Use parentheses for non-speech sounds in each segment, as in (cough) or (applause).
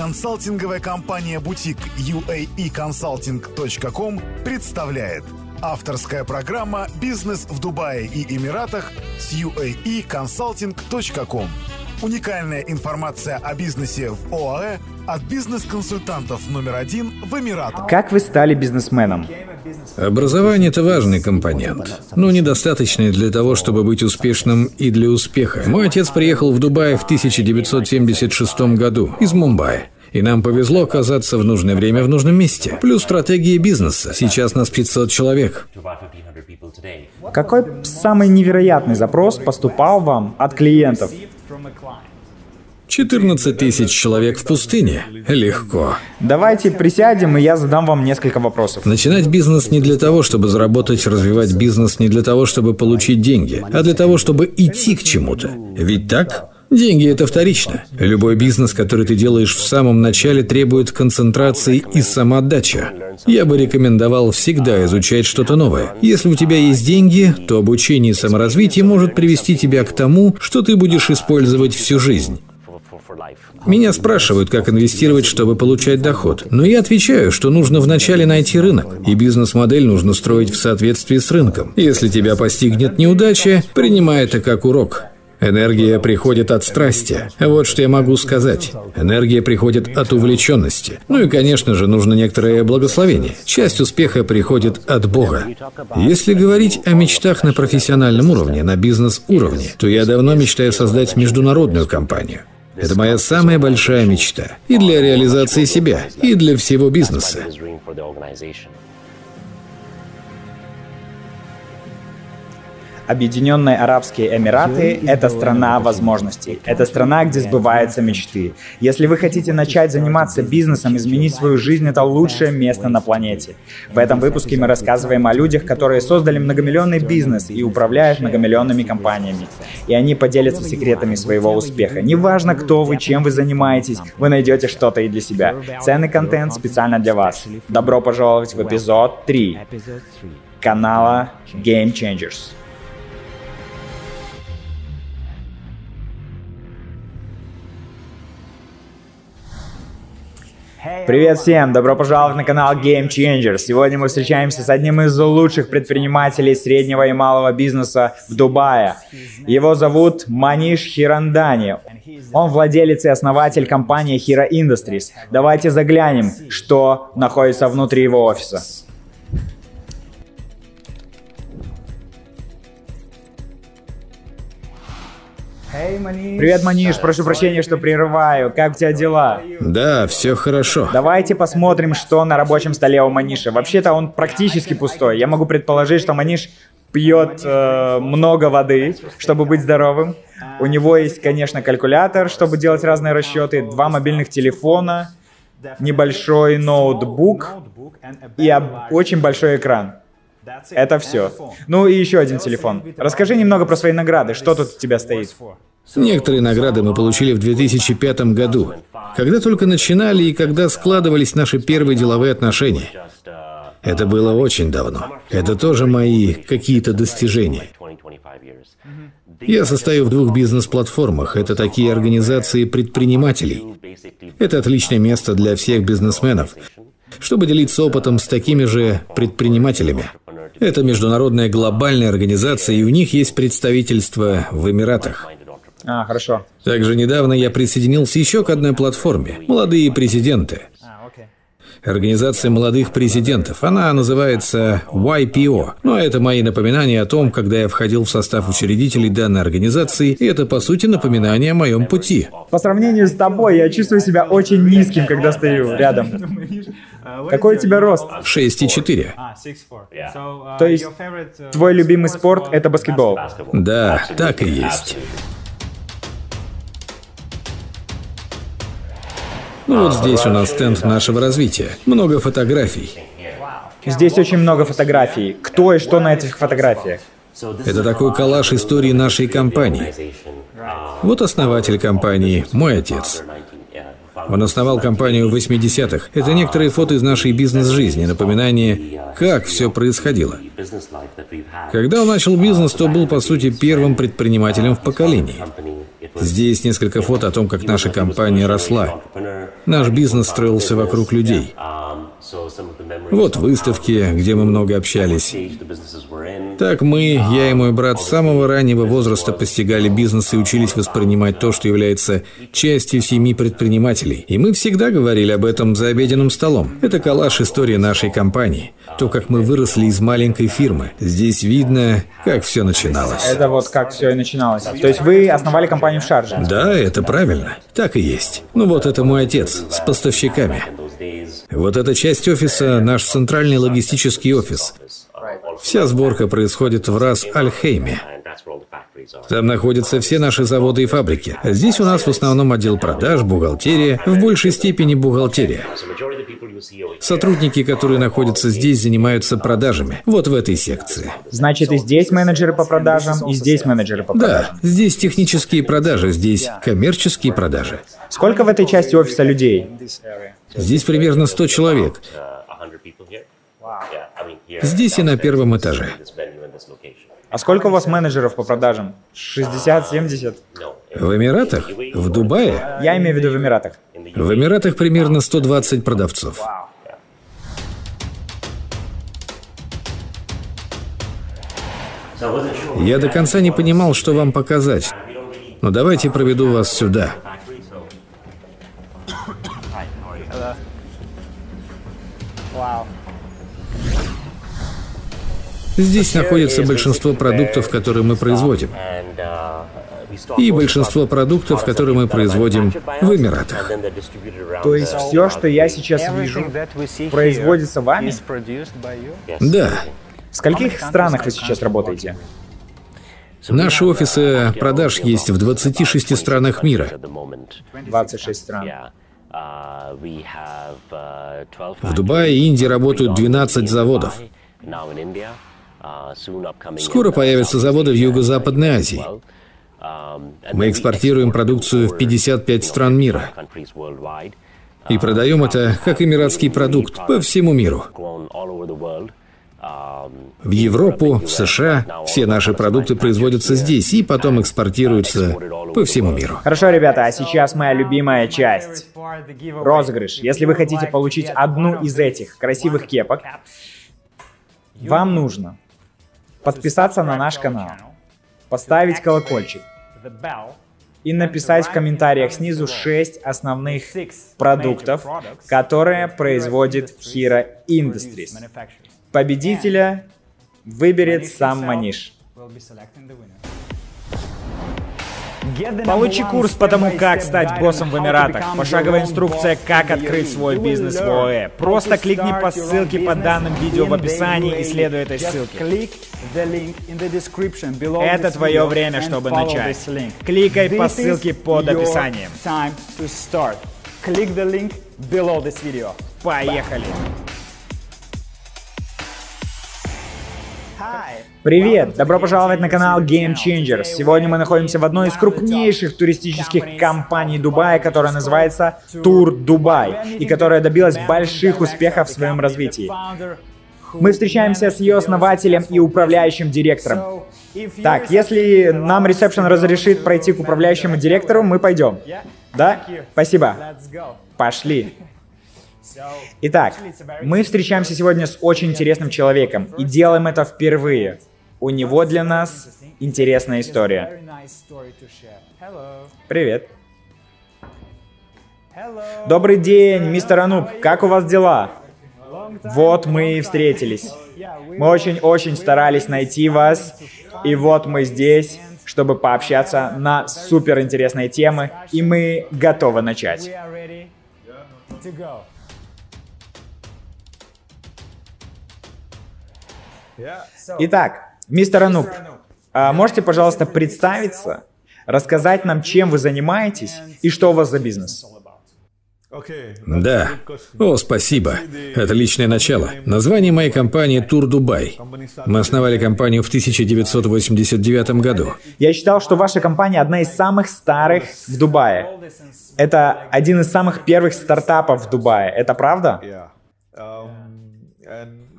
Консалтинговая компания «Бутик» uaeconsulting.com представляет Авторская программа «Бизнес в Дубае и Эмиратах» с uaeconsulting.com Уникальная информация о бизнесе в ОАЭ от бизнес-консультантов номер один в Эмиратах. Как вы стали бизнесменом? Образование – это важный компонент, но недостаточный для того, чтобы быть успешным и для успеха. Мой отец приехал в Дубай в 1976 году из Мумбаи. И нам повезло оказаться в нужное время в нужном месте. Плюс стратегия бизнеса. Сейчас нас 500 человек. Какой самый невероятный запрос поступал вам от клиентов? 14 тысяч человек в пустыне? Легко. Давайте присядем, и я задам вам несколько вопросов. Начинать бизнес не для того, чтобы заработать, развивать бизнес не для того, чтобы получить деньги, а для того, чтобы идти к чему-то. Ведь так? Деньги – это вторично. Любой бизнес, который ты делаешь в самом начале, требует концентрации и самоотдачи. Я бы рекомендовал всегда изучать что-то новое. Если у тебя есть деньги, то обучение и саморазвитие может привести тебя к тому, что ты будешь использовать всю жизнь. Меня спрашивают, как инвестировать, чтобы получать доход. Но я отвечаю, что нужно вначале найти рынок, и бизнес-модель нужно строить в соответствии с рынком. Если тебя постигнет неудача, принимай это как урок. Энергия приходит от страсти. Вот что я могу сказать. Энергия приходит от увлеченности. Ну и, конечно же, нужно некоторое благословение. Часть успеха приходит от Бога. Если говорить о мечтах на профессиональном уровне, на бизнес-уровне, то я давно мечтаю создать международную компанию. Это моя самая большая мечта. И для реализации себя, и для всего бизнеса. Объединенные Арабские Эмираты – это страна возможностей. Это страна, где сбываются мечты. Если вы хотите начать заниматься бизнесом, изменить свою жизнь – это лучшее место на планете. В этом выпуске мы рассказываем о людях, которые создали многомиллионный бизнес и управляют многомиллионными компаниями. И они поделятся секретами своего успеха. Неважно, кто вы, чем вы занимаетесь, вы найдете что-то и для себя. Ценный контент специально для вас. Добро пожаловать в эпизод 3 канала Game Changers. Привет всем! Добро пожаловать на канал Game Changer. Сегодня мы встречаемся с одним из лучших предпринимателей среднего и малого бизнеса в Дубае. Его зовут Маниш Хирандани. Он владелец и основатель компании Hira Industries. Давайте заглянем, что находится внутри его офиса. Привет, Маниш, прошу прощения, что прерываю. Как у тебя дела? Да, все хорошо. Давайте посмотрим, что на рабочем столе у Маниша. Вообще-то он практически пустой. Я могу предположить, что Маниш пьет э, много воды, чтобы быть здоровым. У него есть, конечно, калькулятор, чтобы делать разные расчеты, два мобильных телефона, небольшой ноутбук и очень большой экран. Это все. Ну и еще один телефон. Расскажи немного про свои награды. Что тут у тебя стоит? Некоторые награды мы получили в 2005 году, когда только начинали и когда складывались наши первые деловые отношения. Это было очень давно. Это тоже мои какие-то достижения. Я состою в двух бизнес-платформах. Это такие организации предпринимателей. Это отличное место для всех бизнесменов, чтобы делиться опытом с такими же предпринимателями. Это международная глобальная организация, и у них есть представительство в Эмиратах. А, хорошо. Также недавно я присоединился еще к одной платформе «Молодые президенты». Организация молодых президентов. Она называется YPO. Но это мои напоминания о том, когда я входил в состав учредителей данной организации, и это, по сути, напоминание о моем пути. По сравнению с тобой, я чувствую себя очень низким, когда стою рядом. (laughs) Какой у тебя рост? 6,4. То есть твой любимый спорт — это баскетбол? Да, так и есть. Ну вот здесь у нас стенд нашего развития. Много фотографий. Здесь очень много фотографий. Кто и что на этих фотографиях? Это такой коллаж истории нашей компании. Вот основатель компании, мой отец. Он основал компанию в 80-х. Это некоторые фото из нашей бизнес-жизни, напоминание, как все происходило. Когда он начал бизнес, то был, по сути, первым предпринимателем в поколении. Здесь несколько фото о том, как наша компания росла. Наш бизнес строился вокруг людей. Вот выставки, где мы много общались. Так мы, я и мой брат с самого раннего возраста постигали бизнес и учились воспринимать то, что является частью семьи предпринимателей. И мы всегда говорили об этом за обеденным столом. Это коллаж истории нашей компании. То, как мы выросли из маленькой фирмы. Здесь видно, как все начиналось. Это вот как все и начиналось. То есть вы основали компанию в Шарже? Да, это правильно. Так и есть. Ну вот это мой отец с поставщиками. Вот эта часть офиса – наш центральный логистический офис. Вся сборка происходит в Рас-Аль-Хейме. Там находятся все наши заводы и фабрики. Здесь у нас в основном отдел продаж, бухгалтерия, в большей степени бухгалтерия. Сотрудники, которые находятся здесь, занимаются продажами. Вот в этой секции. Значит, и здесь менеджеры по продажам, и здесь менеджеры по продажам. Да, здесь технические продажи, здесь коммерческие продажи. Сколько в этой части офиса людей? Здесь примерно 100 человек. Здесь и на первом этаже. А сколько у вас менеджеров по продажам? 60-70? В Эмиратах? В Дубае? Я имею в виду в Эмиратах. В Эмиратах примерно 120 продавцов. Я до конца не понимал, что вам показать. Но давайте проведу вас сюда. Здесь находится большинство продуктов, которые мы производим. И большинство продуктов, которые мы производим в Эмиратах. То есть все, что я сейчас вижу, производится вами? Да. В скольких странах вы сейчас работаете? Наши офисы продаж есть в 26 странах мира. 26 стран. В Дубае и Индии работают 12 заводов. Скоро появятся заводы в Юго-Западной Азии. Мы экспортируем продукцию в 55 стран мира. И продаем это как эмиратский продукт по всему миру. В Европу, в США все наши продукты производятся здесь и потом экспортируются по всему миру. Хорошо, ребята, а сейчас моя любимая часть. Розыгрыш. Если вы хотите получить одну из этих красивых кепок, вам нужно подписаться на наш канал, поставить колокольчик и написать в комментариях снизу 6 основных продуктов, которые производит Hira Industries. Победителя выберет сам Маниш. Получи курс по тому, как стать боссом в Эмиратах. Пошаговая инструкция, как открыть свой бизнес в ОЭ. Просто кликни по ссылке по данным видео в описании и следуй этой ссылке. Это твое время, чтобы начать. Кликай по ссылке под описанием. Поехали! Привет! Добро пожаловать на канал Game Changers. Сегодня мы находимся в одной из крупнейших туристических компаний Дубая, которая называется Тур Дубай, и которая добилась больших успехов в своем развитии. Мы встречаемся с ее основателем и управляющим директором. Так, если нам ресепшн разрешит пройти к управляющему директору, мы пойдем. Да? Спасибо. Пошли. Итак, мы встречаемся сегодня с очень интересным человеком и делаем это впервые. У него для нас интересная история. Привет. Добрый день, мистер Ануб. Как у вас дела? Вот мы и встретились. Мы очень-очень старались найти вас. И вот мы здесь, чтобы пообщаться на супер интересные темы. И мы готовы начать. Итак, мистер Ануп, а можете, пожалуйста, представиться, рассказать нам, чем вы занимаетесь и что у вас за бизнес? Да. О, спасибо. Отличное начало. Название моей компании Тур Дубай. Мы основали компанию в 1989 году. Я считал, что ваша компания одна из самых старых в Дубае. Это один из самых первых стартапов в Дубае. Это правда?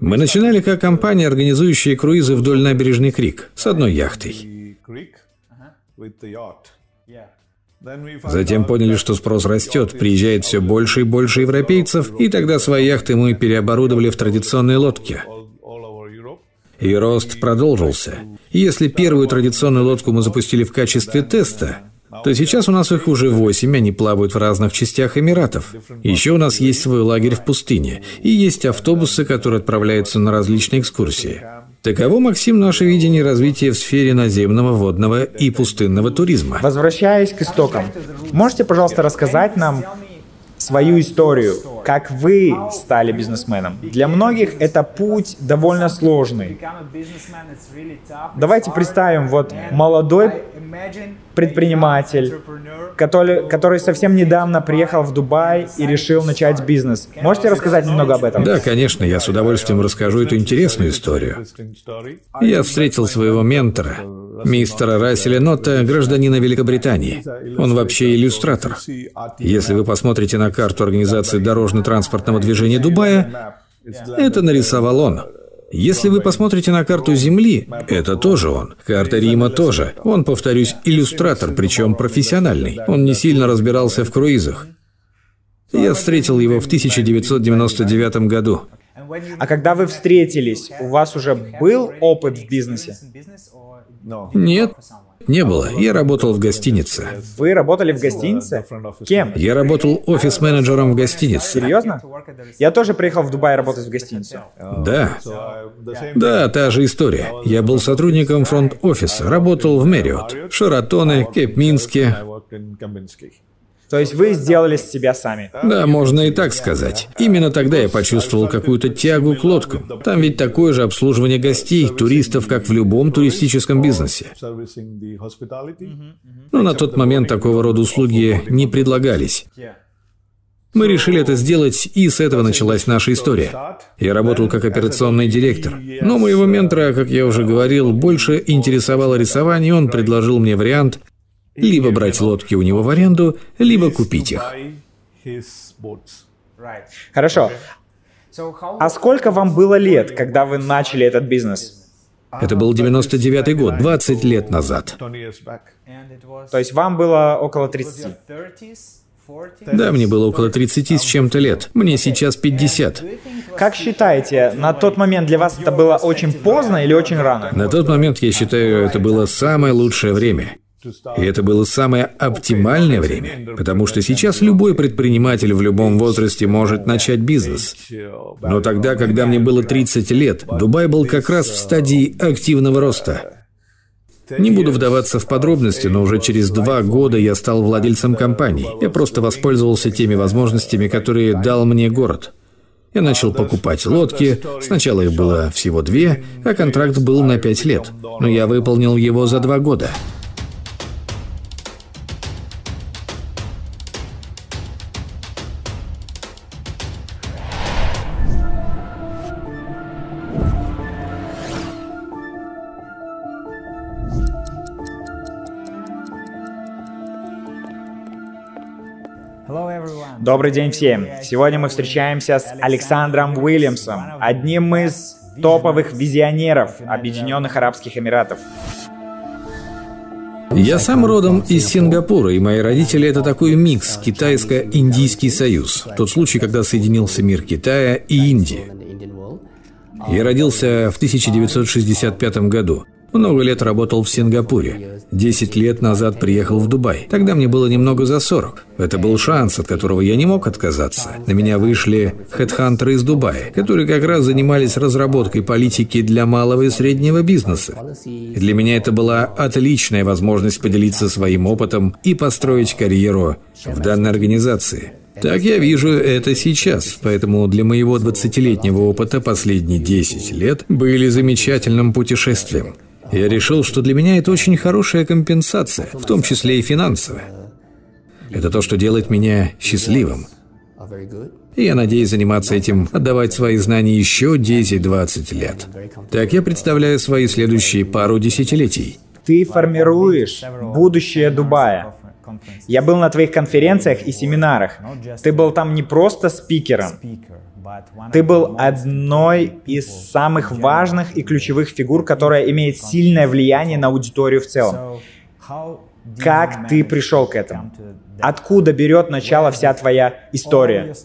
Мы начинали как компания, организующая круизы вдоль набережной Крик с одной яхтой. Затем поняли, что спрос растет, приезжает все больше и больше европейцев, и тогда свои яхты мы переоборудовали в традиционные лодки. И рост продолжился. Если первую традиционную лодку мы запустили в качестве теста, то сейчас у нас их уже восемь, они плавают в разных частях Эмиратов. Еще у нас есть свой лагерь в пустыне, и есть автобусы, которые отправляются на различные экскурсии. Таково, Максим, наше видение развития в сфере наземного, водного и пустынного туризма. Возвращаясь к истокам, можете, пожалуйста, рассказать нам свою историю, как вы стали бизнесменом. Для многих это путь довольно сложный. Давайте представим, вот молодой предприниматель, который, который совсем недавно приехал в Дубай и решил начать бизнес. Можете рассказать немного об этом? Да, конечно, я с удовольствием расскажу эту интересную историю. Я встретил своего ментора, мистера Расселя Нота, гражданина Великобритании. Он вообще иллюстратор. Если вы посмотрите на карту организации дорожно-транспортного движения Дубая, это нарисовал он. Если вы посмотрите на карту Земли, это тоже он. Карта Рима тоже. Он, повторюсь, иллюстратор, причем профессиональный. Он не сильно разбирался в круизах. Я встретил его в 1999 году. А когда вы встретились, у вас уже был опыт в бизнесе? Нет, не было. Я работал в гостинице. Вы работали в гостинице? Кем? Я работал офис-менеджером в гостинице. Серьезно? Я тоже приехал в Дубай работать в гостиницу. Да. Да, та же история. Я был сотрудником фронт-офиса, работал в Мэриот, Шаратоне, Кепминске. То есть вы сделали себя сами? Да, можно и так сказать. Именно тогда я почувствовал какую-то тягу к лодкам. Там ведь такое же обслуживание гостей, туристов, как в любом туристическом бизнесе. Но на тот момент такого рода услуги не предлагались. Мы решили это сделать, и с этого началась наша история. Я работал как операционный директор. Но моего ментора, как я уже говорил, больше интересовало рисование, и он предложил мне вариант либо брать лодки у него в аренду, либо купить их. Хорошо. А сколько вам было лет, когда вы начали этот бизнес? Это был 99 год, 20 лет назад. То есть вам было около 30? Да, мне было около 30 с чем-то лет. Мне сейчас 50. Как считаете, на тот момент для вас это было очень поздно или очень рано? На тот момент, я считаю, это было самое лучшее время. И это было самое оптимальное время, потому что сейчас любой предприниматель в любом возрасте может начать бизнес. Но тогда, когда мне было 30 лет, Дубай был как раз в стадии активного роста. Не буду вдаваться в подробности, но уже через два года я стал владельцем компании. Я просто воспользовался теми возможностями, которые дал мне город. Я начал покупать лодки. Сначала их было всего две, а контракт был на пять лет. Но я выполнил его за два года. Добрый день всем! Сегодня мы встречаемся с Александром Уильямсом, одним из топовых визионеров Объединенных Арабских Эмиратов. Я сам родом из Сингапура, и мои родители – это такой микс китайско-индийский союз. Тот случай, когда соединился мир Китая и Индии. Я родился в 1965 году. Много лет работал в Сингапуре. Десять лет назад приехал в Дубай. Тогда мне было немного за 40. Это был шанс, от которого я не мог отказаться. На меня вышли хедхантеры из Дубая, которые как раз занимались разработкой политики для малого и среднего бизнеса. для меня это была отличная возможность поделиться своим опытом и построить карьеру в данной организации. Так я вижу это сейчас, поэтому для моего 20-летнего опыта последние 10 лет были замечательным путешествием. Я решил, что для меня это очень хорошая компенсация, в том числе и финансовая. Это то, что делает меня счастливым. И я надеюсь заниматься этим, отдавать свои знания еще 10-20 лет. Так я представляю свои следующие пару десятилетий. Ты формируешь будущее Дубая. Я был на твоих конференциях и семинарах. Ты был там не просто спикером, ты был одной из самых важных и ключевых фигур, которая имеет сильное влияние на аудиторию в целом. Как ты пришел к этому? Откуда берет начало вся твоя история?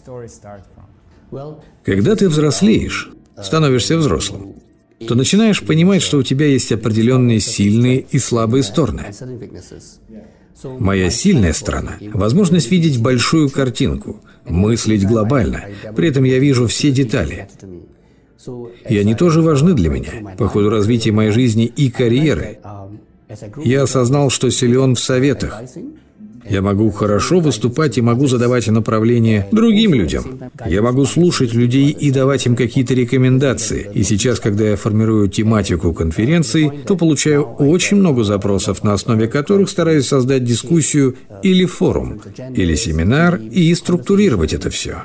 Когда ты взрослеешь, становишься взрослым, то начинаешь понимать, что у тебя есть определенные сильные и слабые стороны. Моя сильная сторона – возможность видеть большую картинку, мыслить глобально. При этом я вижу все детали. И они тоже важны для меня по ходу развития моей жизни и карьеры. Я осознал, что силен в советах, я могу хорошо выступать и могу задавать направление другим людям. Я могу слушать людей и давать им какие-то рекомендации. И сейчас, когда я формирую тематику конференции, то получаю очень много запросов, на основе которых стараюсь создать дискуссию или форум, или семинар и структурировать это все.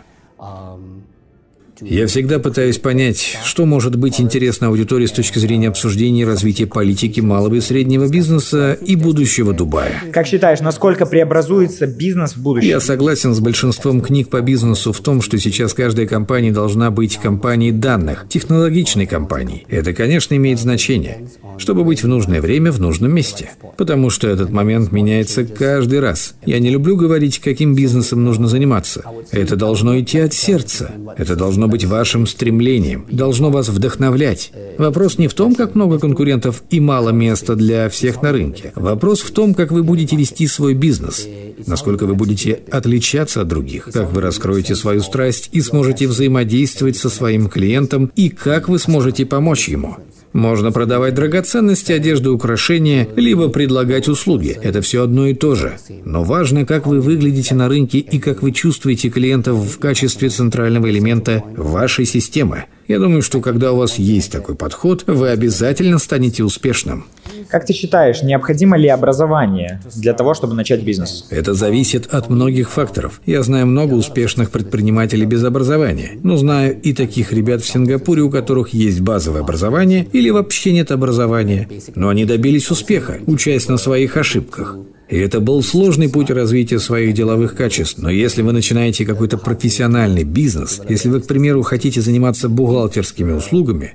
Я всегда пытаюсь понять, что может быть интересно аудитории с точки зрения обсуждения развития политики малого и среднего бизнеса и будущего Дубая. Как считаешь, насколько преобразуется бизнес в будущем? Я согласен с большинством книг по бизнесу в том, что сейчас каждая компания должна быть компанией данных, технологичной компанией. Это, конечно, имеет значение, чтобы быть в нужное время в нужном месте. Потому что этот момент меняется каждый раз. Я не люблю говорить, каким бизнесом нужно заниматься. Это должно идти от сердца. Это должно быть вашим стремлением, должно вас вдохновлять. Вопрос не в том, как много конкурентов и мало места для всех на рынке. Вопрос в том, как вы будете вести свой бизнес, насколько вы будете отличаться от других, как вы раскроете свою страсть и сможете взаимодействовать со своим клиентом и как вы сможете помочь ему. Можно продавать драгоценности, одежду, украшения, либо предлагать услуги. Это все одно и то же. Но важно, как вы выглядите на рынке и как вы чувствуете клиентов в качестве центрального элемента вашей системы. Я думаю, что когда у вас есть такой подход, вы обязательно станете успешным. Как ты считаешь, необходимо ли образование для того, чтобы начать бизнес? Это зависит от многих факторов. Я знаю много успешных предпринимателей без образования, но знаю и таких ребят в Сингапуре, у которых есть базовое образование или вообще нет образования, но они добились успеха, учась на своих ошибках. И это был сложный путь развития своих деловых качеств. Но если вы начинаете какой-то профессиональный бизнес, если вы, к примеру, хотите заниматься бухгалтерскими услугами,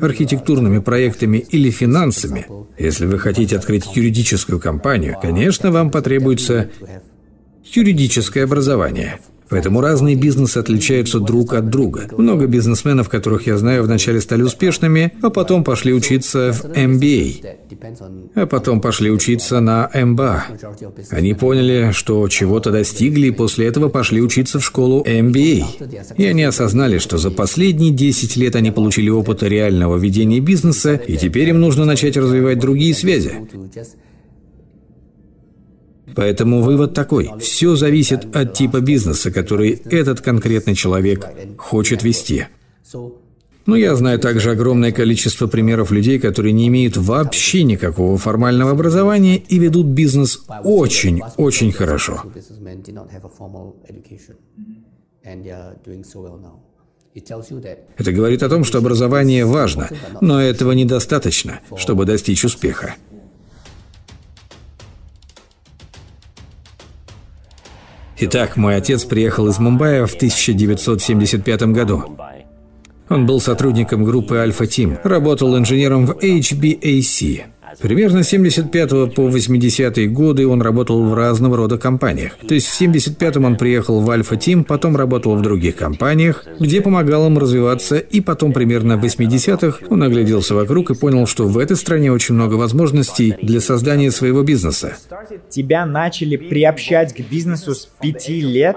архитектурными проектами или финансами, если вы хотите открыть юридическую компанию, конечно, вам потребуется юридическое образование – Поэтому разные бизнесы отличаются друг от друга. Много бизнесменов, которых я знаю, вначале стали успешными, а потом пошли учиться в MBA, а потом пошли учиться на MBA. Они поняли, что чего-то достигли, и после этого пошли учиться в школу MBA. И они осознали, что за последние 10 лет они получили опыт реального ведения бизнеса, и теперь им нужно начать развивать другие связи. Поэтому вывод такой. Все зависит от типа бизнеса, который этот конкретный человек хочет вести. Но я знаю также огромное количество примеров людей, которые не имеют вообще никакого формального образования и ведут бизнес очень-очень хорошо. Это говорит о том, что образование важно, но этого недостаточно, чтобы достичь успеха. Итак, мой отец приехал из Мумбаи в 1975 году. Он был сотрудником группы Альфа Тим, работал инженером в HBAC. Примерно с 75 по 80 годы он работал в разного рода компаниях. То есть в 75-м он приехал в Альфа Тим, потом работал в других компаниях, где помогал им развиваться, и потом примерно в 80-х он огляделся вокруг и понял, что в этой стране очень много возможностей для создания своего бизнеса. Тебя начали приобщать к бизнесу с пяти лет?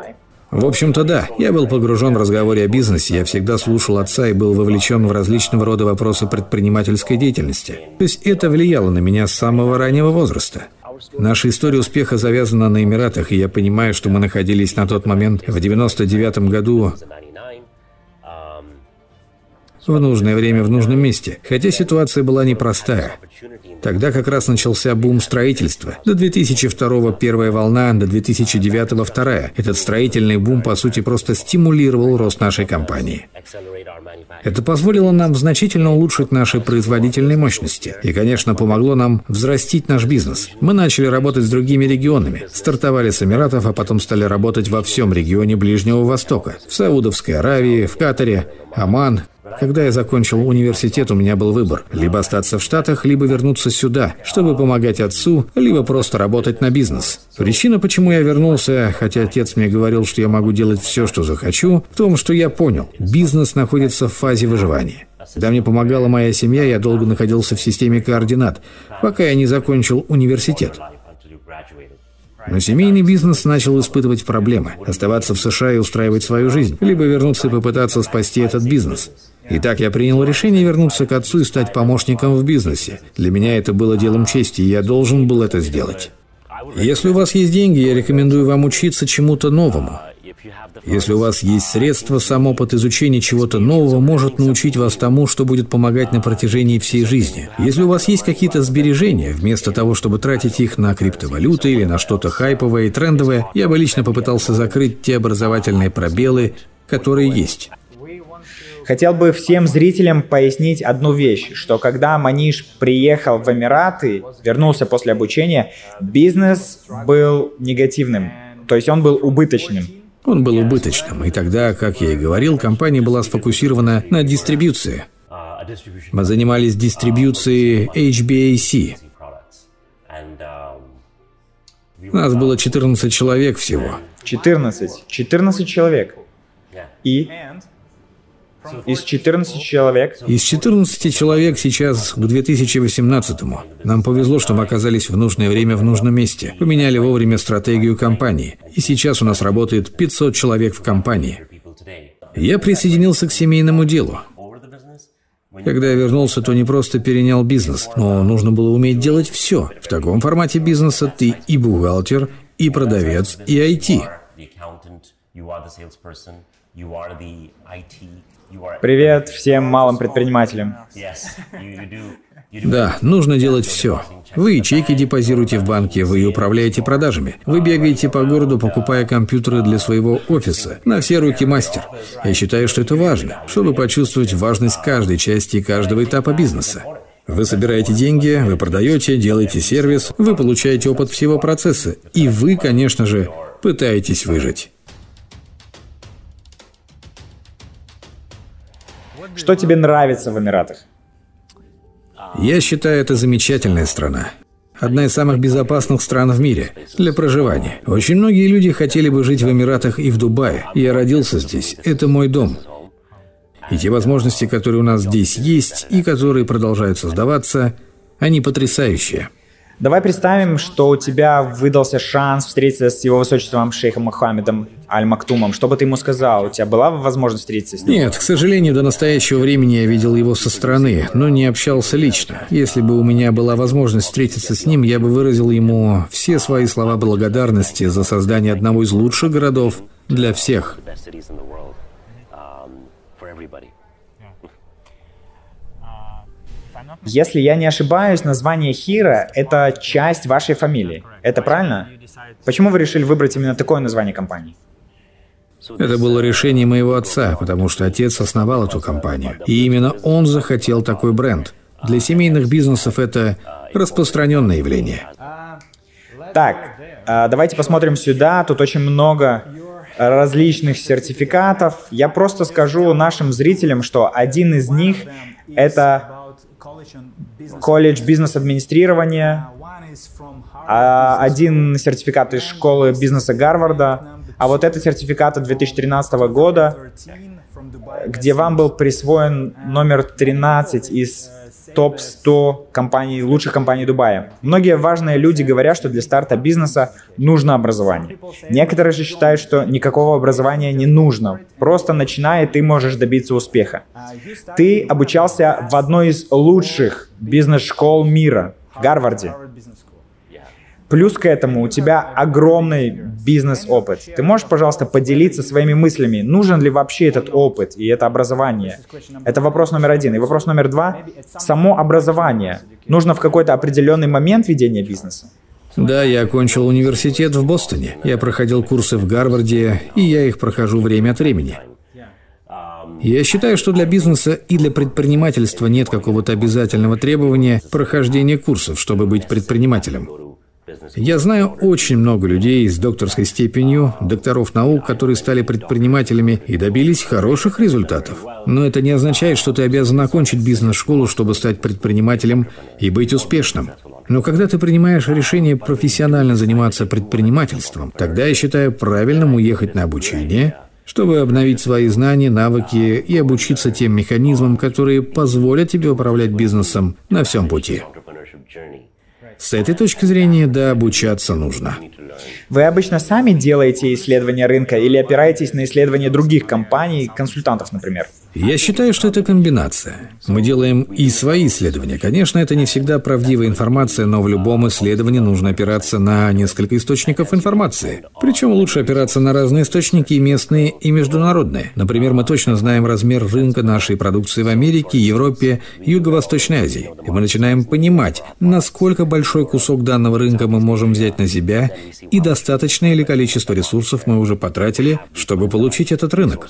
В общем-то, да. Я был погружен в разговоре о бизнесе, я всегда слушал отца и был вовлечен в различного рода вопросы предпринимательской деятельности. То есть это влияло на меня с самого раннего возраста. Наша история успеха завязана на Эмиратах, и я понимаю, что мы находились на тот момент в 99 году в нужное время в нужном месте, хотя ситуация была непростая. Тогда как раз начался бум строительства. До 2002 первая волна, до 2009 вторая. Этот строительный бум, по сути, просто стимулировал рост нашей компании. Это позволило нам значительно улучшить наши производительные мощности. И, конечно, помогло нам взрастить наш бизнес. Мы начали работать с другими регионами. Стартовали с Эмиратов, а потом стали работать во всем регионе Ближнего Востока. В Саудовской Аравии, в Катаре, Оман, Когда я закончил университет, у меня был выбор. Либо остаться в Штатах, либо вернуться сюда, чтобы помогать отцу, либо просто работать на бизнес. Причина, почему я вернулся, хотя отец мне говорил, что я могу делать все, что захочу, в том, что я понял, бизнес находится в фазе выживания. Когда мне помогала моя семья, я долго находился в системе координат, пока я не закончил университет. Но семейный бизнес начал испытывать проблемы. Оставаться в США и устраивать свою жизнь, либо вернуться и попытаться спасти этот бизнес. Итак, я принял решение вернуться к отцу и стать помощником в бизнесе. Для меня это было делом чести, и я должен был это сделать. Если у вас есть деньги, я рекомендую вам учиться чему-то новому. Если у вас есть средства, сам опыт изучения чего-то нового может научить вас тому, что будет помогать на протяжении всей жизни. Если у вас есть какие-то сбережения, вместо того, чтобы тратить их на криптовалюты или на что-то хайповое и трендовое, я бы лично попытался закрыть те образовательные пробелы, которые есть. Хотел бы всем зрителям пояснить одну вещь, что когда Маниш приехал в Эмираты, вернулся после обучения, бизнес был негативным, то есть он был убыточным. Он был убыточным, и тогда, как я и говорил, компания была сфокусирована на дистрибьюции. Мы занимались дистрибьюцией HBAC. Нас было 14 человек всего. 14. 14 человек. И из 14 человек? Из 14 человек сейчас к 2018-му. Нам повезло, что мы оказались в нужное время в нужном месте. Поменяли вовремя стратегию компании. И сейчас у нас работает 500 человек в компании. Я присоединился к семейному делу. Когда я вернулся, то не просто перенял бизнес, но нужно было уметь делать все. В таком формате бизнеса ты и бухгалтер, и продавец, и IT. Привет всем малым предпринимателям. Да, нужно делать все. Вы чеки депозируете в банке, вы управляете продажами. Вы бегаете по городу, покупая компьютеры для своего офиса. На все руки мастер. Я считаю, что это важно, чтобы почувствовать важность каждой части каждого этапа бизнеса. Вы собираете деньги, вы продаете, делаете сервис, вы получаете опыт всего процесса. И вы, конечно же, пытаетесь выжить. Что тебе нравится в Эмиратах? Я считаю, это замечательная страна. Одна из самых безопасных стран в мире для проживания. Очень многие люди хотели бы жить в Эмиратах и в Дубае. Я родился здесь. Это мой дом. И те возможности, которые у нас здесь есть и которые продолжают создаваться, они потрясающие. Давай представим, что у тебя выдался шанс встретиться с его высочеством шейхом Мухаммедом Аль-Мактумом. Что бы ты ему сказал? У тебя была возможность встретиться с ним? Нет, к сожалению, до настоящего времени я видел его со стороны, но не общался лично. Если бы у меня была возможность встретиться с ним, я бы выразил ему все свои слова благодарности за создание одного из лучших городов для всех. Если я не ошибаюсь, название Хира — это часть вашей фамилии. Это правильно? Почему вы решили выбрать именно такое название компании? Это было решение моего отца, потому что отец основал эту компанию. И именно он захотел такой бренд. Для семейных бизнесов это распространенное явление. Так, а, давайте посмотрим сюда. Тут очень много различных сертификатов. Я просто скажу нашим зрителям, что один из них — это колледж бизнес-администрирования, а один сертификат из школы бизнеса Гарварда, а вот это сертификат от 2013 года, где вам был присвоен номер 13 из топ-100 компаний, лучших компаний Дубая. Многие важные люди говорят, что для старта бизнеса нужно образование. Некоторые же считают, что никакого образования не нужно. Просто начиная, ты можешь добиться успеха. Ты обучался в одной из лучших бизнес-школ мира, Гарварде. Плюс к этому у тебя огромный бизнес-опыт. Ты можешь, пожалуйста, поделиться своими мыслями, нужен ли вообще этот опыт и это образование? Это вопрос номер один. И вопрос номер два. Само образование. Нужно в какой-то определенный момент ведения бизнеса? Да, я окончил университет в Бостоне. Я проходил курсы в Гарварде, и я их прохожу время от времени. Я считаю, что для бизнеса и для предпринимательства нет какого-то обязательного требования прохождения курсов, чтобы быть предпринимателем. Я знаю очень много людей с докторской степенью, докторов наук, которые стали предпринимателями и добились хороших результатов. Но это не означает, что ты обязан окончить бизнес-школу, чтобы стать предпринимателем и быть успешным. Но когда ты принимаешь решение профессионально заниматься предпринимательством, тогда я считаю правильным уехать на обучение, чтобы обновить свои знания, навыки и обучиться тем механизмам, которые позволят тебе управлять бизнесом на всем пути. С этой точки зрения, да, обучаться нужно. Вы обычно сами делаете исследования рынка или опираетесь на исследования других компаний, консультантов, например? Я считаю, что это комбинация. Мы делаем и свои исследования. Конечно, это не всегда правдивая информация, но в любом исследовании нужно опираться на несколько источников информации. Причем лучше опираться на разные источники, местные и международные. Например, мы точно знаем размер рынка нашей продукции в Америке, Европе, Юго-Восточной Азии. И мы начинаем понимать, насколько большой кусок данного рынка мы можем взять на себя и достаточное ли количество ресурсов мы уже потратили, чтобы получить этот рынок.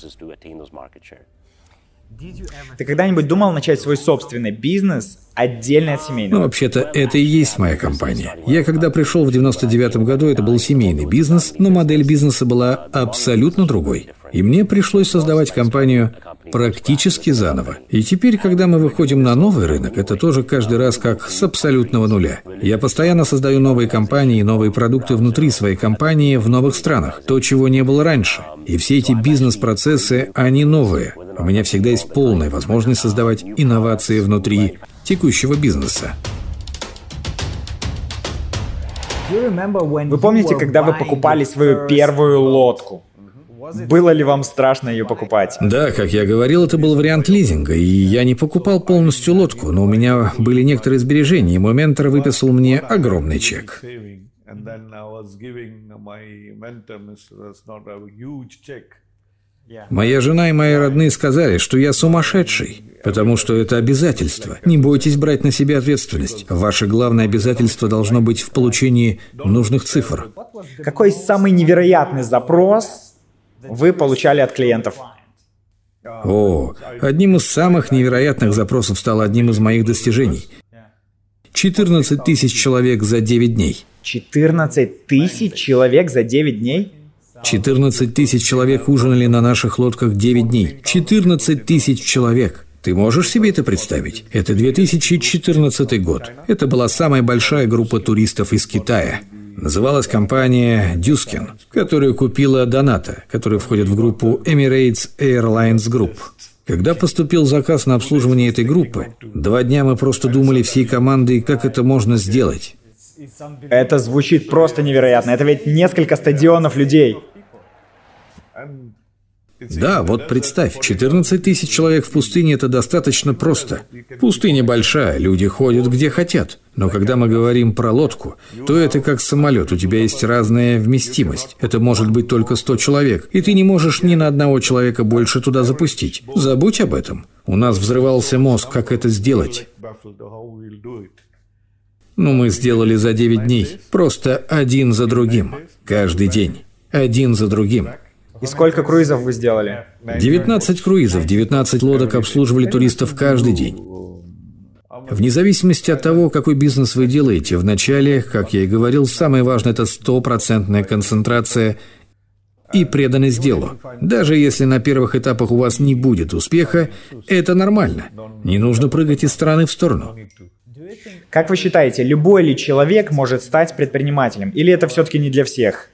Ты когда-нибудь думал начать свой собственный бизнес отдельно от семейного? Ну, вообще-то, это и есть моя компания. Я когда пришел в 99 году, это был семейный бизнес, но модель бизнеса была абсолютно другой. И мне пришлось создавать компанию практически заново. И теперь, когда мы выходим на новый рынок, это тоже каждый раз как с абсолютного нуля. Я постоянно создаю новые компании и новые продукты внутри своей компании в новых странах, то, чего не было раньше. И все эти бизнес-процессы, они новые. У меня всегда есть полная возможность создавать инновации внутри текущего бизнеса. Вы помните, когда вы покупали свою первую лодку? Было ли вам страшно ее покупать? Да, как я говорил, это был вариант лизинга, и я не покупал полностью лодку, но у меня были некоторые сбережения, и мой ментор выписал мне огромный чек. Моя жена и мои родные сказали, что я сумасшедший, потому что это обязательство. Не бойтесь брать на себя ответственность. Ваше главное обязательство должно быть в получении нужных цифр. Какой самый невероятный запрос вы получали от клиентов? О, одним из самых невероятных запросов стало одним из моих достижений. 14 тысяч человек за 9 дней. 14 тысяч человек за 9 дней? 14 тысяч человек ужинали на наших лодках 9 дней. 14 тысяч человек. Ты можешь себе это представить? Это 2014 год. Это была самая большая группа туристов из Китая. Называлась компания Дюскин, которую купила Доната, которая входит в группу Emirates Airlines Group. Когда поступил заказ на обслуживание этой группы, два дня мы просто думали всей командой, как это можно сделать. Это звучит просто невероятно. Это ведь несколько стадионов людей. Да, вот представь, 14 тысяч человек в пустыне – это достаточно просто. Пустыня большая, люди ходят где хотят. Но когда мы говорим про лодку, то это как самолет, у тебя есть разная вместимость. Это может быть только 100 человек, и ты не можешь ни на одного человека больше туда запустить. Забудь об этом. У нас взрывался мозг, как это сделать. Ну, мы сделали за 9 дней. Просто один за другим. Каждый день. Один за другим. И сколько круизов вы сделали? 19 круизов, 19 лодок обслуживали туристов каждый день. Вне зависимости от того, какой бизнес вы делаете, вначале, как я и говорил, самое важное – это стопроцентная концентрация и преданность делу. Даже если на первых этапах у вас не будет успеха, это нормально. Не нужно прыгать из стороны в сторону. Как вы считаете, любой ли человек может стать предпринимателем? Или это все-таки не для всех?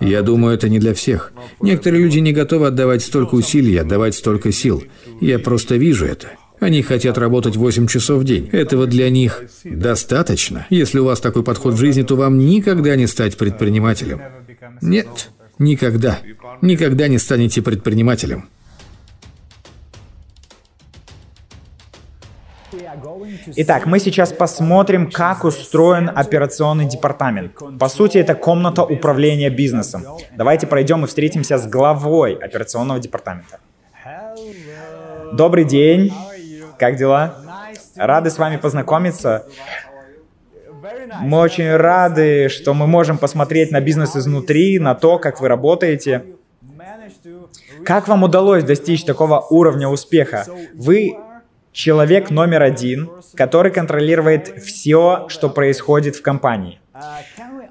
Я думаю, это не для всех. Некоторые люди не готовы отдавать столько усилий, отдавать столько сил. Я просто вижу это. Они хотят работать 8 часов в день. Этого для них достаточно. Если у вас такой подход в жизни, то вам никогда не стать предпринимателем. Нет, никогда. Никогда не станете предпринимателем. Итак, мы сейчас посмотрим, как устроен операционный департамент. По сути, это комната управления бизнесом. Давайте пройдем и встретимся с главой операционного департамента. Добрый день. Как дела? Рады с вами познакомиться. Мы очень рады, что мы можем посмотреть на бизнес изнутри, на то, как вы работаете. Как вам удалось достичь такого уровня успеха? Вы человек номер один, который контролирует все, что происходит в компании.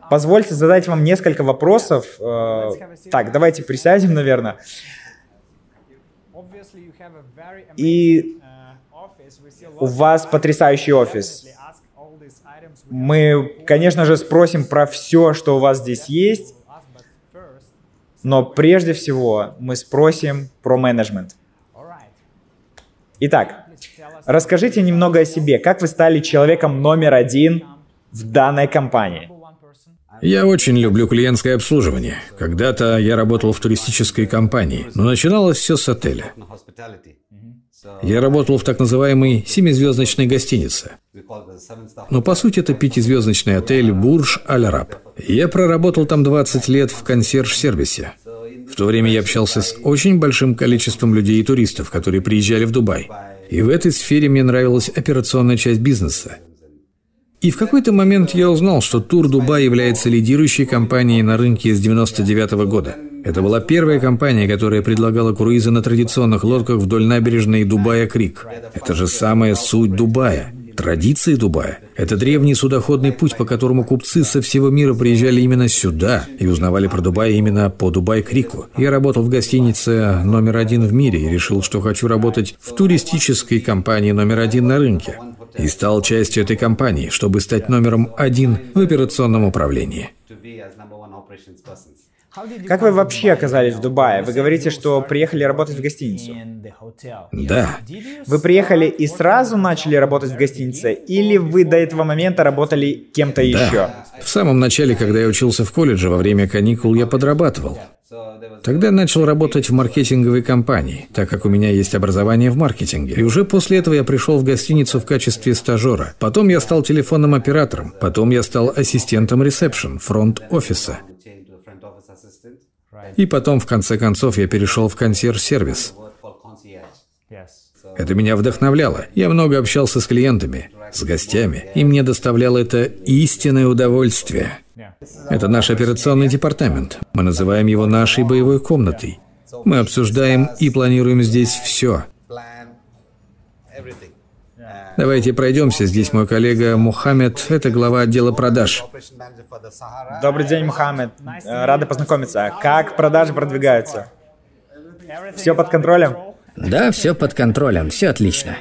Позвольте задать вам несколько вопросов. Э, так, давайте присядем, наверное. И у вас потрясающий офис. Мы, конечно же, спросим про все, что у вас здесь есть, но прежде всего мы спросим про менеджмент. Итак, расскажите немного о себе. Как вы стали человеком номер один в данной компании? Я очень люблю клиентское обслуживание. Когда-то я работал в туристической компании, но начиналось все с отеля. Я работал в так называемой семизвездочной гостинице. Но по сути это пятизвездочный отель «Бурж Аль Араб». Я проработал там 20 лет в консьерж-сервисе. В то время я общался с очень большим количеством людей и туристов, которые приезжали в Дубай. И в этой сфере мне нравилась операционная часть бизнеса. И в какой-то момент я узнал, что Тур Дубай является лидирующей компанией на рынке с 99 -го года. Это была первая компания, которая предлагала круизы на традиционных лодках вдоль набережной Дубая-Крик. Это же самая суть Дубая. Традиции Дубая – это древний судоходный путь, по которому купцы со всего мира приезжали именно сюда и узнавали про Дубай именно по Дубай-Крику. Я работал в гостинице номер один в мире и решил, что хочу работать в туристической компании номер один на рынке и стал частью этой компании, чтобы стать номером один в операционном управлении. Как вы вообще оказались в Дубае? Вы говорите, что приехали работать в гостиницу. Да. Вы приехали и сразу начали работать в гостинице? Или вы до этого момента работали кем-то да. еще? В самом начале, когда я учился в колледже, во время каникул я подрабатывал. Тогда начал работать в маркетинговой компании, так как у меня есть образование в маркетинге. И уже после этого я пришел в гостиницу в качестве стажера. Потом я стал телефонным оператором. Потом я стал ассистентом ресепшн, фронт-офиса. И потом, в конце концов, я перешел в консьерж-сервис. Это меня вдохновляло. Я много общался с клиентами, с гостями, и мне доставляло это истинное удовольствие. Это наш операционный департамент. Мы называем его нашей боевой комнатой. Мы обсуждаем и планируем здесь все. Давайте пройдемся. Здесь мой коллега Мухаммед, это глава отдела продаж. Добрый день, Мухаммед. Рады познакомиться. Как продажи продвигаются? Все под контролем? Да, все под контролем, все отлично.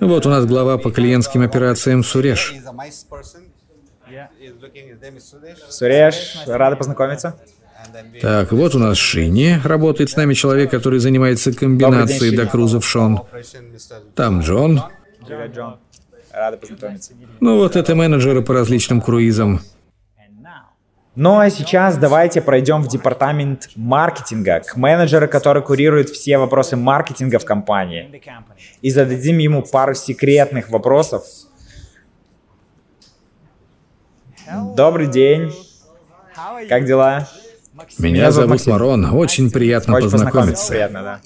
Вот у нас глава по клиентским операциям Суреш. Суреш, рада познакомиться. Так, вот у нас Шини. Работает с нами человек, который занимается комбинацией день, до крузов Шон. Там Джон. Привет, Джон. Рада познакомиться. Ну вот это менеджеры по различным круизам. Ну а сейчас давайте пройдем в департамент маркетинга, к менеджеру, который курирует все вопросы маркетинга в компании. И зададим ему пару секретных вопросов. Добрый день. Как дела? Меня, зовут. Марон. Очень приятно Очень познакомиться. Приятно, да.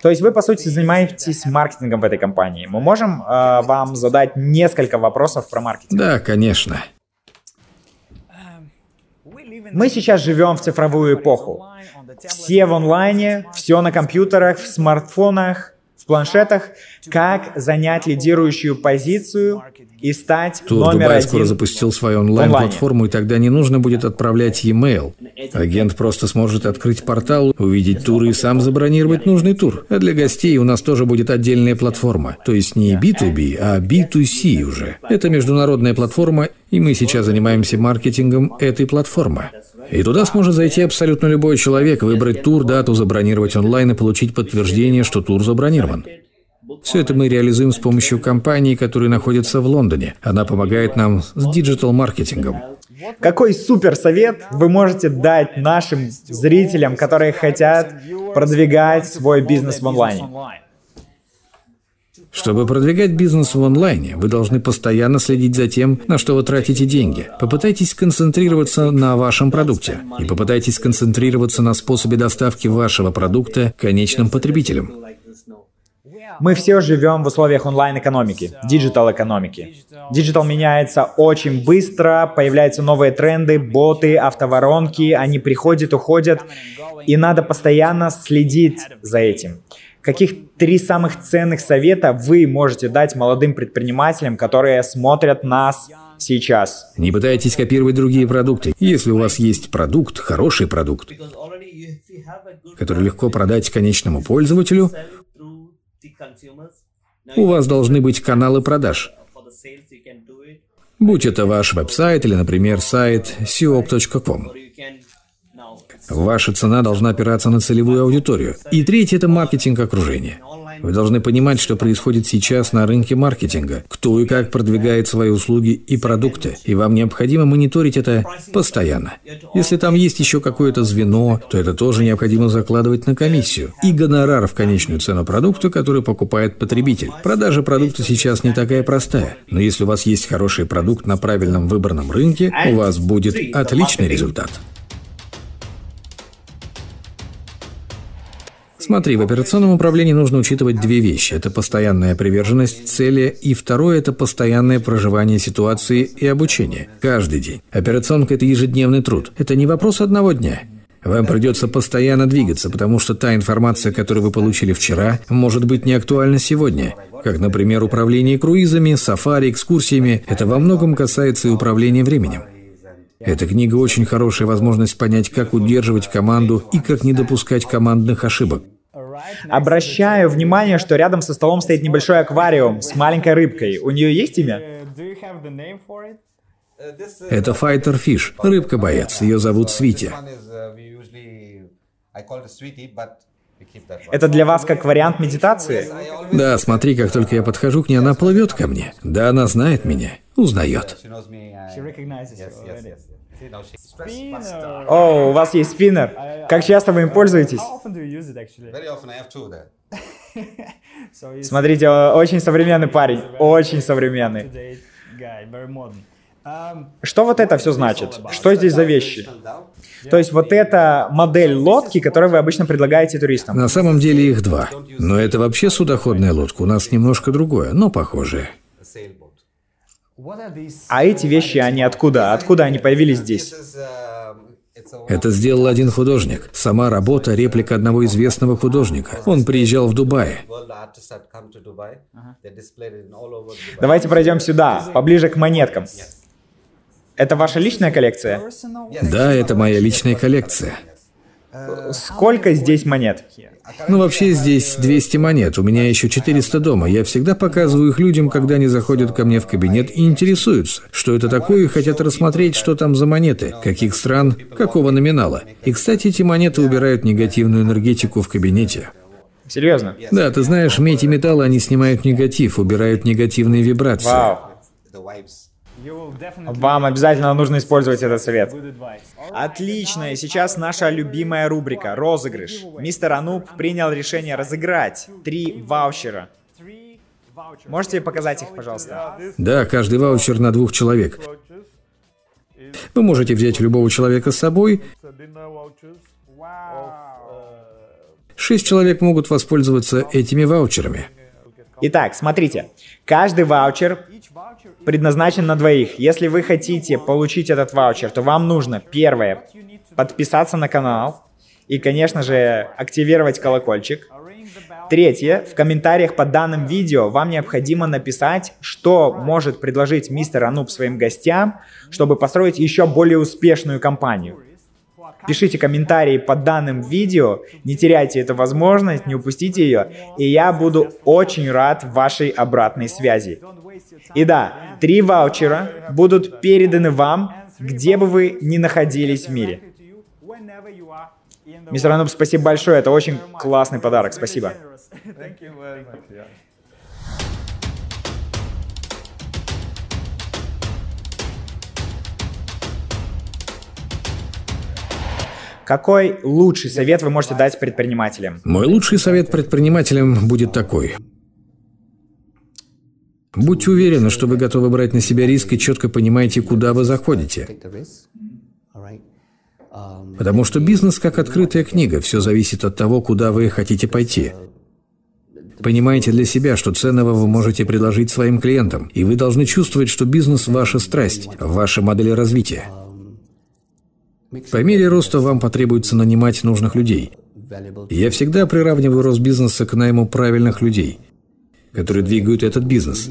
То есть вы, по сути, занимаетесь маркетингом в этой компании. Мы можем э, вам задать несколько вопросов про маркетинг? Да, конечно. Мы сейчас живем в цифровую эпоху. Все в онлайне, все на компьютерах, в смартфонах, в планшетах. Как занять лидирующую позицию и стать Тур номер Дубай один скоро запустил свою онлайн-платформу, и тогда не нужно будет отправлять e-mail. Агент просто сможет открыть портал, увидеть туры и сам забронировать нужный тур. А для гостей у нас тоже будет отдельная платформа. То есть не B2B, а B2C уже. Это международная платформа, и мы сейчас занимаемся маркетингом этой платформы. И туда сможет зайти абсолютно любой человек, выбрать тур, дату, забронировать онлайн и получить подтверждение, что тур забронирован. Все это мы реализуем с помощью компании, которая находится в Лондоне. Она помогает нам с диджитал-маркетингом. Какой супер совет вы можете дать нашим зрителям, которые хотят продвигать свой бизнес в онлайне? Чтобы продвигать бизнес в онлайне, вы должны постоянно следить за тем, на что вы тратите деньги. Попытайтесь сконцентрироваться на вашем продукте и попытайтесь сконцентрироваться на способе доставки вашего продукта конечным потребителям. Мы все живем в условиях онлайн-экономики, digital -экономики. Digital меняется очень быстро, появляются новые тренды, боты, автоворонки, они приходят, уходят, и надо постоянно следить за этим. Каких три самых ценных совета вы можете дать молодым предпринимателям, которые смотрят нас сейчас? Не пытайтесь копировать другие продукты. Если у вас есть продукт, хороший продукт, который легко продать конечному пользователю, у вас должны быть каналы продаж. Будь это ваш веб-сайт или, например, сайт seop.com. Ваша цена должна опираться на целевую аудиторию. И третье – это маркетинг окружения. Вы должны понимать, что происходит сейчас на рынке маркетинга, кто и как продвигает свои услуги и продукты, и вам необходимо мониторить это постоянно. Если там есть еще какое-то звено, то это тоже необходимо закладывать на комиссию и гонорар в конечную цену продукта, который покупает потребитель. Продажа продукта сейчас не такая простая, но если у вас есть хороший продукт на правильном выбранном рынке, у вас будет отличный результат. Смотри, в операционном управлении нужно учитывать две вещи. Это постоянная приверженность цели, и второе – это постоянное проживание ситуации и обучение. Каждый день. Операционка – это ежедневный труд. Это не вопрос одного дня. Вам придется постоянно двигаться, потому что та информация, которую вы получили вчера, может быть не актуальна сегодня. Как, например, управление круизами, сафари, экскурсиями. Это во многом касается и управления временем. Эта книга очень хорошая возможность понять, как удерживать команду и как не допускать командных ошибок. Обращаю внимание, что рядом со столом стоит небольшой аквариум с маленькой рыбкой. У нее есть имя? Это файтер фиш, рыбка-боец. Ее зовут Свити. Это для вас как вариант медитации? Да, смотри, как только я подхожу к ней, она плывет ко мне. Да, она знает меня, узнает. О, у вас есть спиннер. Как часто вы им пользуетесь? (laughs) Смотрите, очень современный парень, очень современный. Что вот это все значит? Что здесь за вещи? То есть вот это модель лодки, которую вы обычно предлагаете туристам. На самом деле их два. Но это вообще судоходная лодка. У нас немножко другое, но похожее. А эти вещи, они откуда? Откуда они появились здесь? Это сделал один художник. Сама работа – реплика одного известного художника. Он приезжал в Дубай. Давайте пройдем сюда, поближе к монеткам. Это ваша личная коллекция? Да, это моя личная коллекция. Сколько здесь монет? Ну, вообще здесь 200 монет, у меня еще 400 дома. Я всегда показываю их людям, когда они заходят ко мне в кабинет и интересуются, что это такое, и хотят рассмотреть, что там за монеты, каких стран, какого номинала. И, кстати, эти монеты убирают негативную энергетику в кабинете. Серьезно? Да, ты знаешь, медь и металлы, они снимают негатив, убирают негативные вибрации. Вау. Вам обязательно нужно использовать этот совет. Отлично, и сейчас наша любимая рубрика – розыгрыш. Мистер Ануб принял решение разыграть три ваучера. Можете показать их, пожалуйста? Да, каждый ваучер на двух человек. Вы можете взять любого человека с собой. Шесть человек могут воспользоваться этими ваучерами. Итак, смотрите. Каждый ваучер предназначен на двоих. Если вы хотите получить этот ваучер, то вам нужно, первое, подписаться на канал и, конечно же, активировать колокольчик. Третье, в комментариях под данным видео вам необходимо написать, что может предложить мистер Ануб своим гостям, чтобы построить еще более успешную компанию. Пишите комментарии под данным видео, не теряйте эту возможность, не упустите ее, и я буду очень рад вашей обратной связи. И да, три ваучера будут переданы вам, где бы вы ни находились в мире. Мистер Ануб, спасибо большое, это очень классный подарок, спасибо. Какой лучший совет вы можете дать предпринимателям? Мой лучший совет предпринимателям будет такой. Будьте уверены, что вы готовы брать на себя риск и четко понимаете, куда вы заходите. Потому что бизнес как открытая книга, все зависит от того, куда вы хотите пойти. Понимаете для себя, что ценного вы можете предложить своим клиентам, и вы должны чувствовать, что бизнес – ваша страсть, ваша модель развития. По мере роста вам потребуется нанимать нужных людей. Я всегда приравниваю рост бизнеса к найму правильных людей, которые двигают этот бизнес.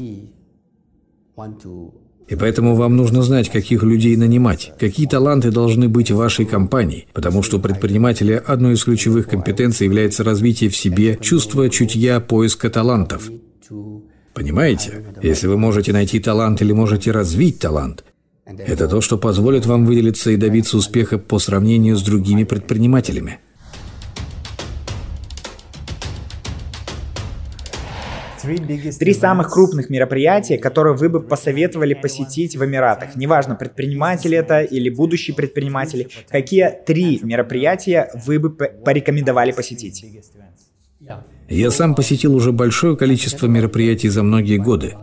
И поэтому вам нужно знать, каких людей нанимать, какие таланты должны быть в вашей компании, потому что у предпринимателя одной из ключевых компетенций является развитие в себе чувства чутья поиска талантов. Понимаете? Если вы можете найти талант или можете развить талант, это то, что позволит вам выделиться и добиться успеха по сравнению с другими предпринимателями. Три самых крупных мероприятия, которые вы бы посоветовали посетить в Эмиратах. Неважно, предприниматель это или будущий предприниматель. Какие три мероприятия вы бы порекомендовали посетить? Я сам посетил уже большое количество мероприятий за многие годы.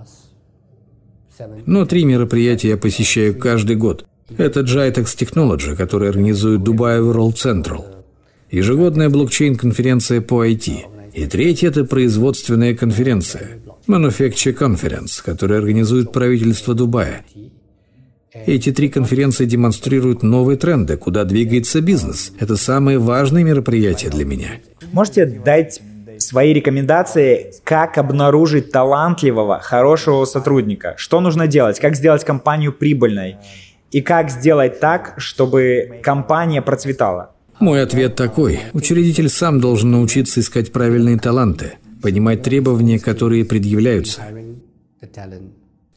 Но три мероприятия я посещаю каждый год. Это GITEX Technology, который организует Dubai World Central. Ежегодная блокчейн-конференция по IT – и третье – это производственная конференция Manufacture Conference, которую организует правительство Дубая. Эти три конференции демонстрируют новые тренды, куда двигается бизнес. Это самые важные мероприятия для меня. Можете дать свои рекомендации, как обнаружить талантливого, хорошего сотрудника? Что нужно делать? Как сделать компанию прибыльной? И как сделать так, чтобы компания процветала? Мой ответ такой. Учредитель сам должен научиться искать правильные таланты, понимать требования, которые предъявляются.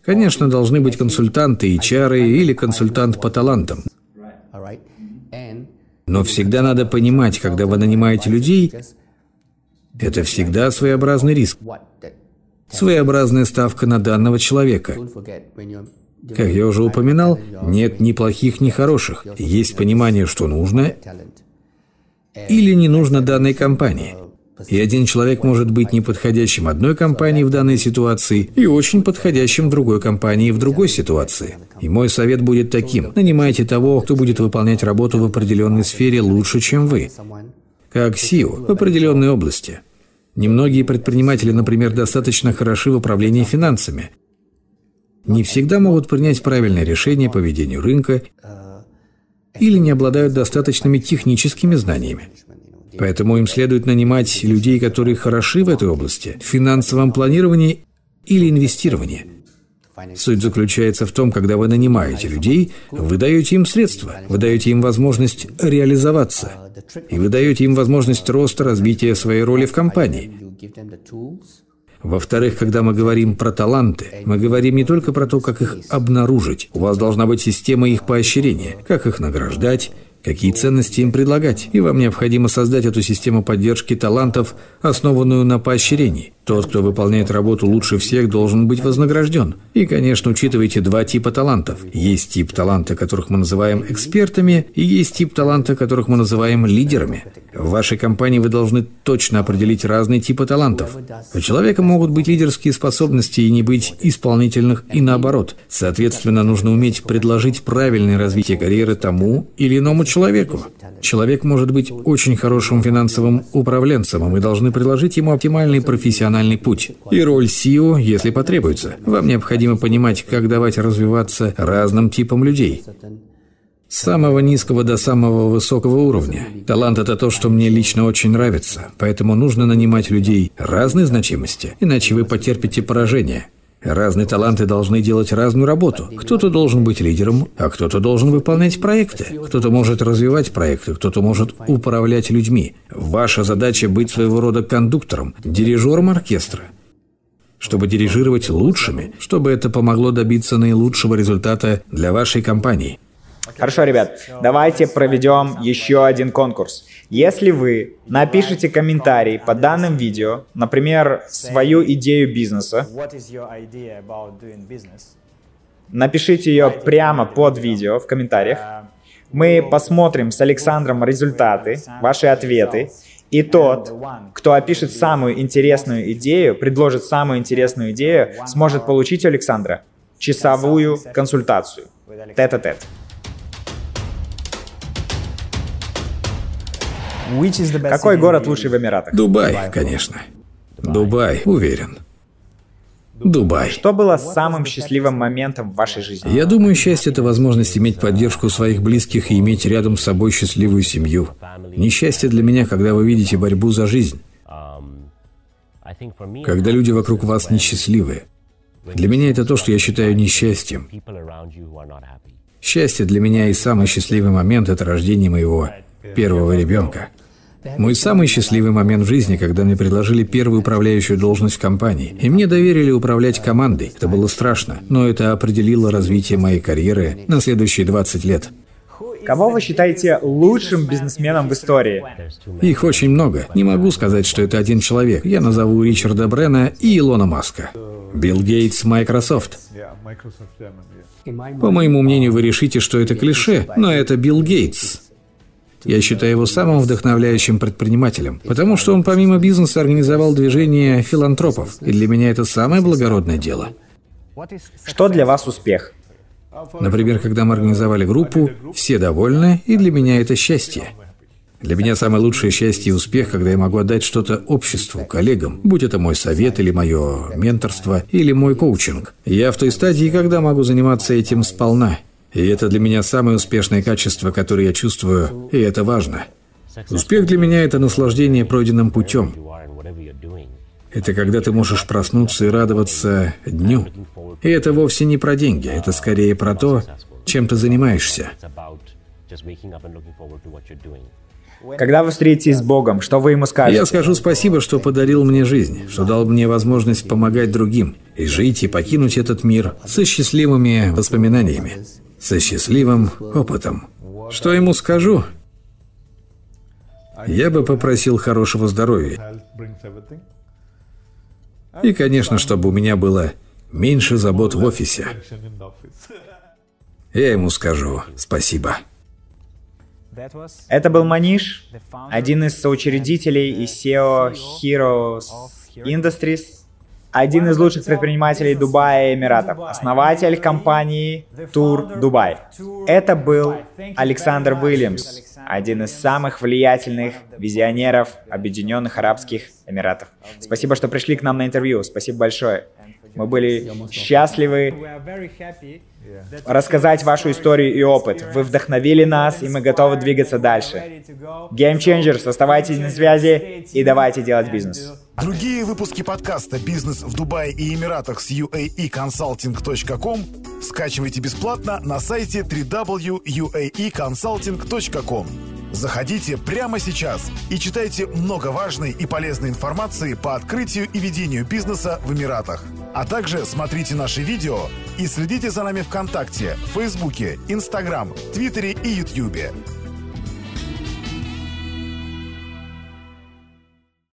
Конечно, должны быть консультанты, HR или консультант по талантам. Но всегда надо понимать, когда вы нанимаете людей, это всегда своеобразный риск. Своеобразная ставка на данного человека. Как я уже упоминал, нет ни плохих, ни хороших. Есть понимание, что нужно, или не нужно данной компании. И один человек может быть неподходящим одной компании в данной ситуации и очень подходящим другой компании в другой ситуации. И мой совет будет таким. Нанимайте того, кто будет выполнять работу в определенной сфере лучше, чем вы. Как SEO в определенной области. Немногие предприниматели, например, достаточно хороши в управлении финансами. Не всегда могут принять правильное решение по ведению рынка или не обладают достаточными техническими знаниями. Поэтому им следует нанимать людей, которые хороши в этой области, в финансовом планировании или инвестировании. Суть заключается в том, когда вы нанимаете людей, вы даете им средства, вы даете им возможность реализоваться, и вы даете им возможность роста, развития своей роли в компании. Во-вторых, когда мы говорим про таланты, мы говорим не только про то, как их обнаружить. У вас должна быть система их поощрения, как их награждать, какие ценности им предлагать. И вам необходимо создать эту систему поддержки талантов, основанную на поощрении. Тот, кто выполняет работу лучше всех, должен быть вознагражден. И, конечно, учитывайте два типа талантов. Есть тип таланта, которых мы называем экспертами, и есть тип таланта, которых мы называем лидерами. В вашей компании вы должны точно определить разные типы талантов. У человека могут быть лидерские способности и не быть исполнительных и наоборот. Соответственно, нужно уметь предложить правильное развитие карьеры тому или иному человеку. Человек может быть очень хорошим финансовым управленцем, и мы должны предложить ему оптимальный профессиональный путь. И роль SEO, если потребуется. Вам необходимо понимать, как давать развиваться разным типам людей. С самого низкого до самого высокого уровня. Талант – это то, что мне лично очень нравится, поэтому нужно нанимать людей разной значимости, иначе вы потерпите поражение. Разные таланты должны делать разную работу. Кто-то должен быть лидером, а кто-то должен выполнять проекты. Кто-то может развивать проекты, кто-то может управлять людьми. Ваша задача быть своего рода кондуктором, дирижером оркестра. Чтобы дирижировать лучшими, чтобы это помогло добиться наилучшего результата для вашей компании – Хорошо, ребят, давайте проведем еще один конкурс. Если вы напишите комментарий под данным видео, например, свою идею бизнеса, напишите ее прямо под видео в комментариях. Мы посмотрим с Александром результаты, ваши ответы, и тот, кто опишет самую интересную идею, предложит самую интересную идею, сможет получить у Александра часовую консультацию. Тет-а-тет. -тет. Какой город лучший в Эмиратах? Дубай, конечно. Дубай, уверен. Дубай. Что было самым счастливым моментом в вашей жизни? Я думаю, счастье — это возможность иметь поддержку своих близких и иметь рядом с собой счастливую семью. Несчастье для меня, когда вы видите борьбу за жизнь. Когда люди вокруг вас несчастливы. Для меня это то, что я считаю несчастьем. Счастье для меня и самый счастливый момент – это рождение моего первого ребенка. Мой самый счастливый момент в жизни, когда мне предложили первую управляющую должность в компании, и мне доверили управлять командой. Это было страшно, но это определило развитие моей карьеры на следующие 20 лет. Кого вы считаете лучшим бизнесменом в истории? Их очень много. Не могу сказать, что это один человек. Я назову Ричарда Брена и Илона Маска. Билл Гейтс, Microsoft. По моему мнению, вы решите, что это клише, но это Билл Гейтс. Я считаю его самым вдохновляющим предпринимателем, потому что он помимо бизнеса организовал движение филантропов, и для меня это самое благородное дело. Что для вас успех? Например, когда мы организовали группу, все довольны, и для меня это счастье. Для меня самое лучшее счастье и успех, когда я могу отдать что-то обществу, коллегам, будь это мой совет или мое менторство, или мой коучинг. Я в той стадии, когда могу заниматься этим сполна. И это для меня самое успешное качество, которое я чувствую, и это важно. Успех для меня – это наслаждение пройденным путем. Это когда ты можешь проснуться и радоваться дню. И это вовсе не про деньги, это скорее про то, чем ты занимаешься. Когда вы встретитесь с Богом, что вы ему скажете? Я скажу спасибо, что подарил мне жизнь, что дал мне возможность помогать другим, и жить и покинуть этот мир со счастливыми воспоминаниями, со счастливым опытом. Что ему скажу? Я бы попросил хорошего здоровья. И, конечно, чтобы у меня было меньше забот в офисе. Я ему скажу спасибо. Это был Маниш, один из соучредителей и SEO Heroes Industries, один из лучших предпринимателей Дубая и Эмиратов, основатель компании Тур Дубай. Это был Александр Уильямс, один из самых влиятельных визионеров Объединенных Арабских Эмиратов. Спасибо, что пришли к нам на интервью. Спасибо большое. Мы были счастливы рассказать вашу историю и опыт. Вы вдохновили нас, и мы готовы двигаться дальше. Game Changers, оставайтесь на связи и давайте делать бизнес. Другие выпуски подкаста «Бизнес в Дубае и Эмиратах» с uaeconsulting.com скачивайте бесплатно на сайте www.uaeconsulting.com. Заходите прямо сейчас и читайте много важной и полезной информации по открытию и ведению бизнеса в Эмиратах. А также смотрите наши видео и следите за нами ВКонтакте, Фейсбуке, Инстаграм, Твиттере и Ютьюбе.